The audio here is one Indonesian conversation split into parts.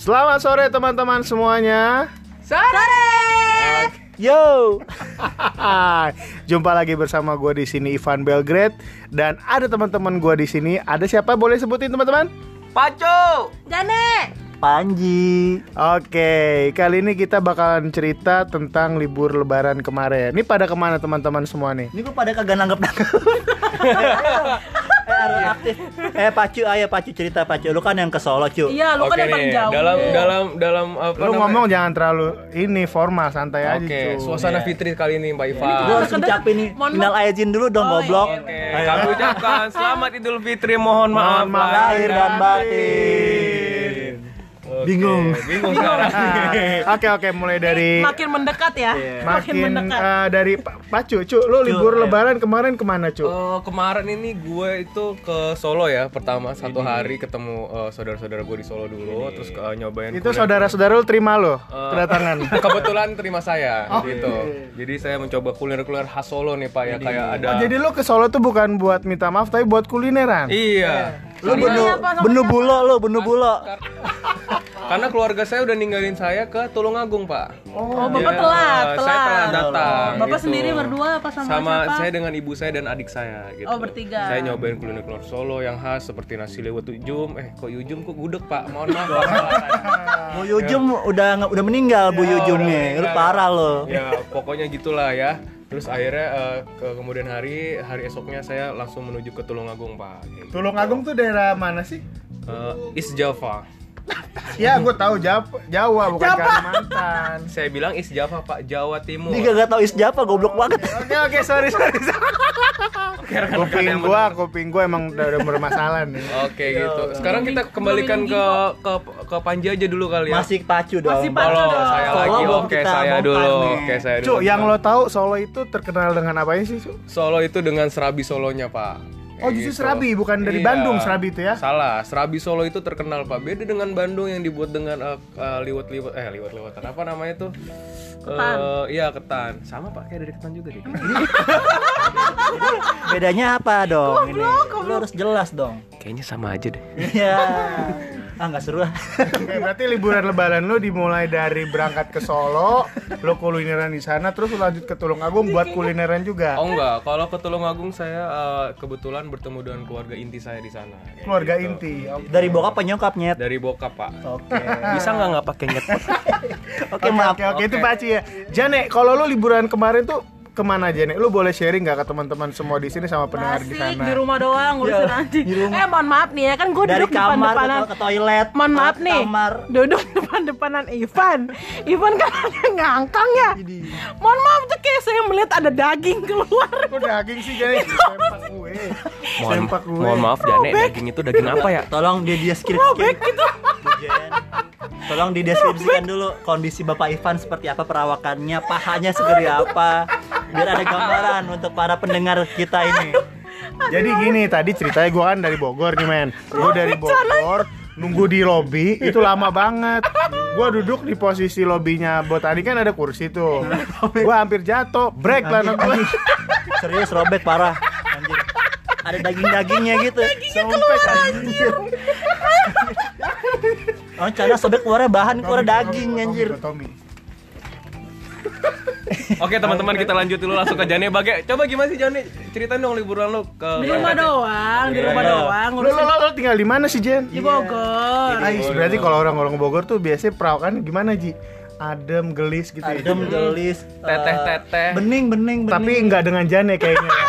Selamat sore teman-teman semuanya. Sore. Yo. Jumpa lagi bersama gue di sini Ivan Belgrade dan ada teman-teman gue di sini. Ada siapa? Boleh sebutin teman-teman? Pacu. Jane. Panji. Oke, kali ini kita bakalan cerita tentang libur lebaran kemarin. Ini pada ke mana teman-teman semua nih? Ini kok pada kagak nanggep-nanggep. eh, harus aktif. Eh, Pacu, ayo Pacu cerita Pacu. Lu kan yang ke Solo, Cu. Iya, lu kan Oke yang paling jauh. dalam dalam dalam apa Lu namanya? ngomong jangan terlalu ini formal, santai aja Oke, suasana Iya. fitri kali ini Mbak Iva. Gua harus ngucapin nih. Minal aizin dulu dong, Oh, goblok. iya. Oke, kami ucapkan selamat Idul Fitri. Mohon maaf Mohon maaf Lahir dan batin. Oke, Bingung. Bingung sekarang. Oke oke mulai dari makin mendekat ya. Iya. Makin, makin mendekat. eh, dari Pa- Pacu, cu, lu libur iya. lebaran kemarin ke mana cu? Eh, kemarin ini gue itu ke Solo ya pertama satu hari ketemu eh, saudara-saudara gue di Solo dulu terus ke, nyobain Itu saudara-saudara lu terima lo Eh, kedatangan. kebetulan terima saya gitu jadi saya mencoba kuliner-kuliner khas Solo nih pak ya kayak ada Oh, jadi lu ke Solo tuh bukan buat minta maaf tapi buat kulineran. iya Lu Namanya benu benu bulo lu, benu bulo. karena keluarga saya udah ninggalin saya ke Tulungagung pak Oh, Bapak Jadi, telat, telat. saya telat datang Bapak gitu. sendiri berdua apa sama, sama siapa? saya dengan ibu saya dan adik saya gitu. Oh, bertiga. Saya nyobain kuliner kuliner Solo yang khas seperti nasi lewat ujum. Eh, kok ujum kok gudeg, Pak? Mohon maaf. Bu Yujum udah nggak- udah meninggal Bu Yujumnya. Lu parah lo. Ya, pokoknya gitulah ya. Terus akhirnya eh, ke kemudian hari hari esoknya saya langsung menuju ke Tulungagung, Pak. Gitu. Tulungagung tuh daerah mana sih? Eh, East Java. Ya, gue tahu Jawa, Jawa bukan Kalimantan. Saya bilang East Java, Pak, Jawa Timur. Dia gak tau is Java goblok banget. Oke oke sorry sorry. Oke, rekan-rekan kuping yang gua, kuping gua emang udah, bermasalah nih. Oke gitu. Sekarang kita kembalikan ke ke ke Panji aja dulu kali ya. Masih Pacu dong. Masih Pacu dong. saya Solo lagi, oke saya dulu, oke saya dulu. Cu, yang lo tahu Solo itu terkenal dengan apa sih, Cu? Solo itu dengan serabi Solonya pak. Oh, justru gitu. Serabi, bukan dari Bandung Serabi itu ya? Salah, serabi Solo itu terkenal pak. Beda dengan Bandung yang dibuat dengan eh, eh, liwat-liwat, eh liwat-liwatan apa namanya tuh? Ketan. Eh, iya ketan. Sama pak kayak dari ketan juga deh. Bedanya apa dong ini? Lu harus jelas dong. Kayaknya sama aja deh. Iya. Ah nggak seru ah. Oke, berarti liburan lebaran lu dimulai dari berangkat ke Solo, lo kulineran di sana, terus lu lanjut ke Tulungagung buat kulineran juga. Oh enggak, kalau ke Tulungagung saya eh, kebetulan bertemu dengan keluarga inti saya di sana. Keluarga Gitu. inti. Oke. Dari bokap penyokap nyet. Dari bokap pak. Oke. Bisa nggak nggak pakai nyet? Oke maaf. Oke, oke, itu Paci ya. Jane, kalau lu liburan kemarin tuh ke mana Jane? Lu boleh sharing nggak ke teman-teman semua di sini sama pendengar di Asik sana? di rumah doang ngurusin Ya, anjing. di rumah. Eh, mohon maaf nih ya, kan gue Dari duduk depan kamar depanan. ke, toilet. Mohon maaf nih, Kamar. duduk depan depanan Ivan. Ivan kan ngangkang ya. Mohon maaf tuh kayak saya melihat ada daging keluar. Kok daging sih Jane? Sempak gue. Mohon, Sempak gue. mohon maaf Jane, daging itu daging apa ya? Tolong di deskripsikan. gitu. Jen. Tolong dideskripsikan dulu kondisi Bapak Ivan seperti apa perawakannya, pahanya seperti apa, biar ada gambaran untuk para pendengar kita ini. Jadi gini, tadi ceritanya gue kan dari Bogor nih men Gue dari Bogor, nunggu di lobi, itu lama banget Gue duduk di posisi lobinya Buat tadi kan ada kursi tuh Gue hampir jatuh, break lah gue Serius robek parah. Anjir. Ada daging-dagingnya gitu. Sampai anjir Oh, cara sobek keluarnya bahan keluar daging anjir. Tommy. Oke teman-teman kita lanjut dulu langsung ke Jane Bagai. Coba gimana sih Jane? Ceritain dong liburan lu ke Di rumah doang, di rumah Iya. doang Lo, lo, ngurusin lo, lo tinggal di mana sih Jen? di Bogor. Ais, berarti kalau orang-orang Bogor tuh biasanya perawakan gimana Ji? Adem, gelis gitu ya? Adem gelis. Teteh eh, teteh. Bening bening bening. Tapi nggak dengan Jane kayaknya ya?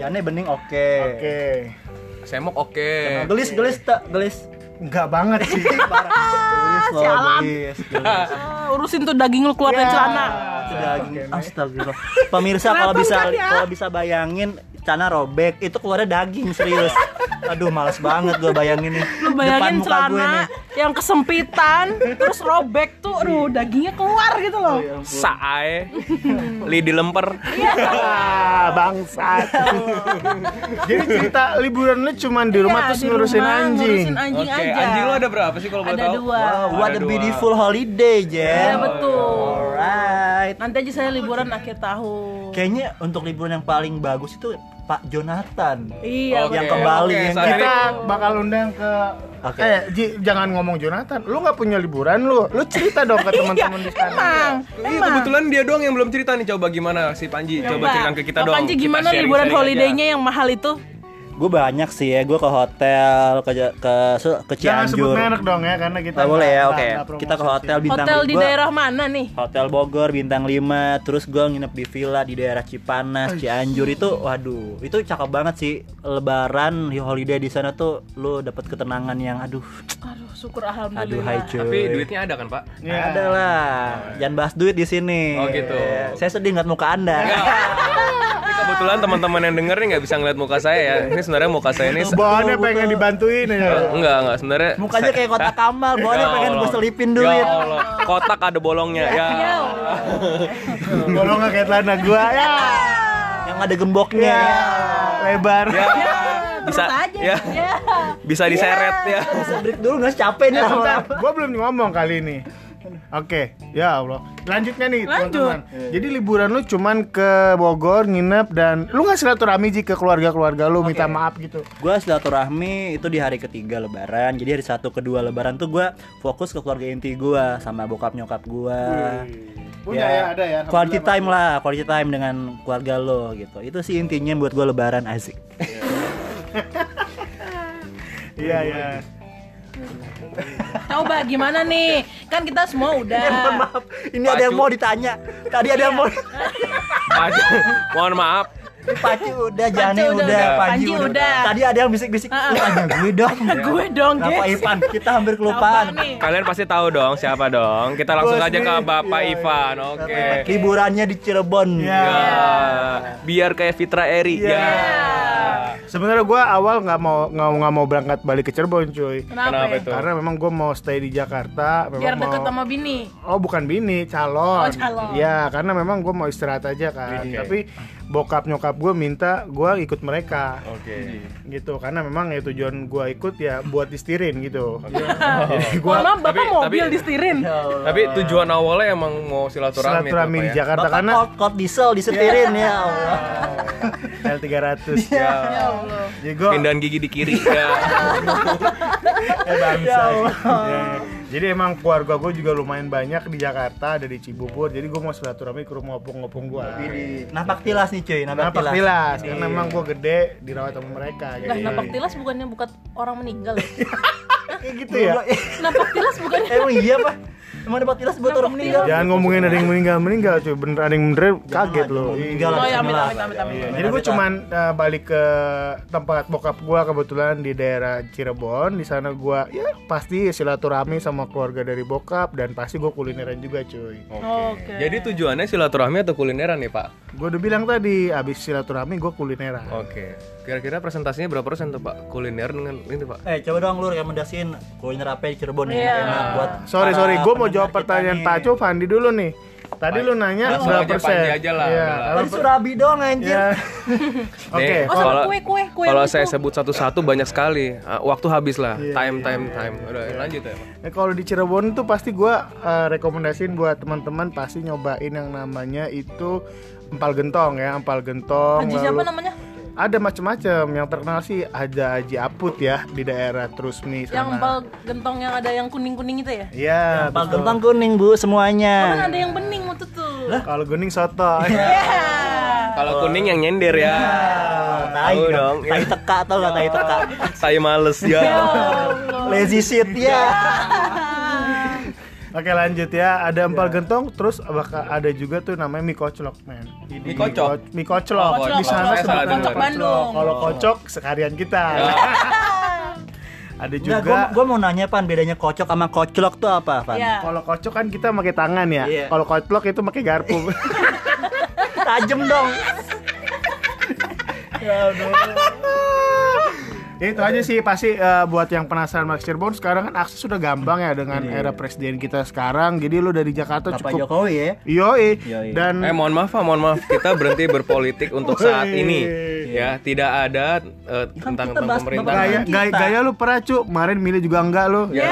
Jane bening oke. Oke Semok oke. Gelis gelis tak gelis. Nggak banget sih Parah. Gelis loh, sialan. gelis. gelis. Urusin tuh daging lu keluar dari Ya. celana. Daging. Astagfirullah. Pemirsa kalau bisa kan ya? kalau bisa bayangin Cana robek itu keluarnya daging serius. Aduh males banget gue bayangin nih. Lu bayangin Depan muka gue celana nih. yang kesempitan, terus robek tuh, aduh dagingnya keluar gitu loh. Sae. Lidi lemper. Ah, bangsat. Jadi cerita liburan lu cuman di rumah Iya, terus di ngurusin rumah, anjing. Ngurusin anjing Oke, aja. anjing lu ada berapa sih kalau boleh Ada tahu? dua. Wow, what ada a dua. beautiful holiday, Ya Jen. betul. Alright. Nanti aja saya liburan akhir tahun. Kayaknya untuk liburan yang paling bagus itu Pak Jonathan. Iya, Oke, yang ke Bali, oke, yang Kita bakal undang ke Oke. Eh, Ji, jangan ngomong Jonathan. Lu nggak punya liburan lu. Lu cerita dong ke teman-teman di sana. Emang, Iya emang. kebetulan dia doang yang belum cerita nih. Coba gimana si Panji? Coba, ceritakan ke kita Bang dong. Panji gimana liburan holiday-nya yang mahal itu? Gue banyak sih ya, gue ke hotel, ke ke ke Jangan sebut Cianjur. merek dong ya karena kita Nggak boleh ya, oke. promosi Kita ke sih. hotel bintang Hotel di gua- daerah mana nih? Hotel Bogor bintang 5 Terus gue nginep di villa di daerah Cipanas, Cianjur itu Waduh, itu cakep banget sih Lebaran, holiday di sana tuh Lu dapet ketenangan yang aduh Aduh, syukur Aduh alhamdulillah. hai cuy Tapi duitnya ada kan pak? Iya. Ada lah, jangan bahas duit di sini. Oh, gitu. Ya, Saya sedih ngeliat muka anda. Kebetulan teman-teman yang denger nih nggak bisa ngeliat muka saya ya. Ini sebenarnya muka saya ini Bawaannya pengen dibantuin aja. enggak enggak sebenarnya. Mukanya kayak kotak kamal, bawahnya Ya pengen gue selipin Ya duit. Allah, kotak ada bolongnya ya. Bolong nggak kayak celana gua ya. Yang ada gemboknya. Lebar. Ya. Bisa Terus aja. ya. Ya. Bisa diseret ya. Bisa break dulu nggak capek nih gua belum ngomong kali ini. Oke, ya Allah. Lanjutnya nih, Lanjut. teman-teman. Jadi liburan lu cuman ke Bogor, nginep dan lu nggak silaturahmi Ji ke keluarga-keluarga lu minta maaf gitu. Gue silaturahmi itu di hari ketiga lebaran Jadi hari satu kedua lebaran tuh gue fokus ke keluarga inti gue Sama bokap nyokap gue Punya ya, ada ya. Quality time lah, quality time dengan keluarga lo gitu Itu sih intinya buat gue lebaran asik Iya, iya. Coba gimana nih? Kan kita semua udah. Maaf, ini ada yang Pacu. mau ditanya Tadi ada yang mau Panji, mohon maaf. Paci udah, Jani udah, udah, udah. Panji Panji udah. udah. Tadi ada yang bisik-bisik, lu tanya gue dong Gue dong, Kenapa guys. Ivan? Kita hampir kelupaan. Kalian pasti tahu dong siapa dong. Kita langsung Bos aja ke. Bapak Iya, Ivan. Oke. Liburannya di Cirebon Iya. Ya. Biar kayak Fitra Eri. Iya. Ya. Sebenarnya gua awal nggak mau nggak nggak mau berangkat balik ke Cirebon, cuy. Kenapa? Kenapa ya? itu? Karena memang gue mau stay di Jakarta. Memang Biar mau... deket sama bini. Oh bukan bini, calon. Oh, calon. Ya karena memang gue mau istirahat aja kan. Oke. Tapi bokap nyokap gue minta gue ikut mereka. Oke. Gitu karena memang ya tujuan gue ikut ya buat distirin gitu. Jadi gue Mohon maaf, Bapak Tapi- mobil tapi- distirin. Tapi tujuan awalnya emang mau silaturahmi, silaturahmi di ya? Jakarta Bapak karena kot, kot diesel disetirin ya Allah L300 Ya Allah. Jadi gue Pindahan gigi di kiri. Ya. eh, bangsa. Ya Allah. Ya, ya. Jadi emang keluarga gue juga lumayan banyak di Jakarta, ada di Cibubur. Jadi gue mau silaturahmi ke rumah opung-opung gue. Napak tilas nih cuy, napak, Napak tilas. tilas, karena emang gue gede dirawat sama mereka. Lah, Gitu. napak tilas bukannya bukan orang meninggal ya? Kayak gitu ya. Napak tilas bukannya Emang iya pak? Emang napak tilas buat orang meninggal? Jangan ngomongin ada yang meninggal meninggal cuy, bener ada yang bener kaget loh. mau meninggal Oh ya, amit, bismillah. amit, amit, amit. Iya, Jadi gue cuman uh, balik ke tempat bokap gua kebetulan di daerah Cirebon. Di sana gua ya pasti silaturahmi sama keluarga dari bokap dan pasti gua kulineran juga cuy. Oke. Jadi tujuannya silaturahmi atau kulineran nih Pak? Gua udah bilang tadi abis silaturahmi gua kulineran. Oke. Kira-kira presentasinya berapa persen tuh Pak? Kuliner dengan ini Pak? Eh coba dong lu rekomendasiin kuliner apa di Cirebon nih Iya. enak buat Sorry sorry, gua mau jawab kita pertanyaan. Pak Cu, Fandi dulu nih. Tadi lu nanya Langsung berapa persen? Panji aja lah, Iya, kalau- Tadi Surabi dong anjir. Iya. Oke, Nih, Oh, kalau- kue, kue, kue Kalau saya sebut satu-satu banyak sekali. Ah, Waktu habis lah. Iya, time, iya, time, iya, time. Udah lanjut ya Pak. Nah, kalau di Cirebon tuh pasti gua uh, rekomendasiin buat teman-teman pasti nyobain yang namanya itu empal gentong ya, empal gentong. Haji siapa namanya? Ada macam-macam yang terkenal sih ada Haji Aput ya di daerah Trusmi sana. Yang empal gentong yang ada yang kuning-kuning itu ya? Iya, betul. gentong kuning bu Oh, kan semuanya. ada yang bening waktu tuh. Kalau kuning soto. Ya. Kalau kuning yang nyender ya. Tai Tahu dong. ya. Tai teka tau gak tai teka? Saya males ya. Lazy shit ya. Oke lanjut ya, ada empal gentong, terus bakal ada juga tuh namanya mie koclok men. Mie kocok? Mie koclok. Oh, Di sana koclok. Kocok Bandung. Kalau kocok sekalian kita. ada Enggak, juga. gua, gua mau nanya pan bedanya kocok sama koclok tuh apa pan? Iya. Kalau kocok kan kita pakai tangan ya. Iya. Kalau koclok itu pakai garpu. Tajem dong. itu aja sih pasti eh, buat yang penasaran Max Cirebon sekarang kan akses sudah gampang ya dengan era presiden kita sekarang. Jadi lu dari Jakarta Bapak cukup Jokowi ya. Yoi. Yoi. Dan Eh mohon maaf Pak, mohon maaf. Kita berhenti berpolitik untuk saat ini. Ya, tidak ada eh, Kan tentang kita tentang bahas pemerintah. gaya, kita. gaya, gaya lu peracu kemarin milih juga enggak lu. Ya.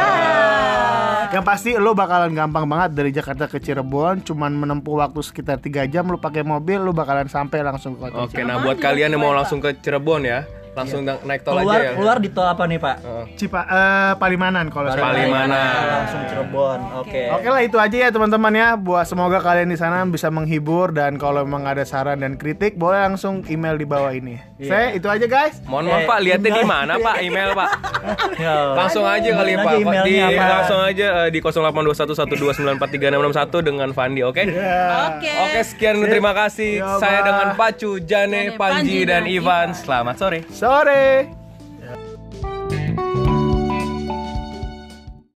Yang pasti lu bakalan gampang banget dari Jakarta ke Cirebon, cuman menempuh waktu sekitar 3 jam lu pakai mobil lu bakalan sampai langsung ke kota Oke, nah buat kalian yang mau langsung ke Cirebon ya, langsung na- naik tol keluar aja ya. keluar di tol apa nih pak Heeh. Cipa eh, Palimanan kalau sekarang. Palimanan. langsung Cirebon oke Oke lah itu aja ya teman-teman ya. Buat semoga kalian di sana bisa menghibur dan kalau memang ada saran dan kritik boleh langsung email di bawah ini. Saya itu aja guys. Mohon maaf Pak, lihatnya di mana Pak email Pak? Ya. Langsung aja kali Aja Pak. Di apa? langsung aja eh, di 082112943661 dengan Fandi, oke? Oke. Oke, sekian terima kasih. Yo, Saya bye. dengan Pacu, Jane, Jane, Panji Panji, dan dan Ivan. Selamat sore. Sore.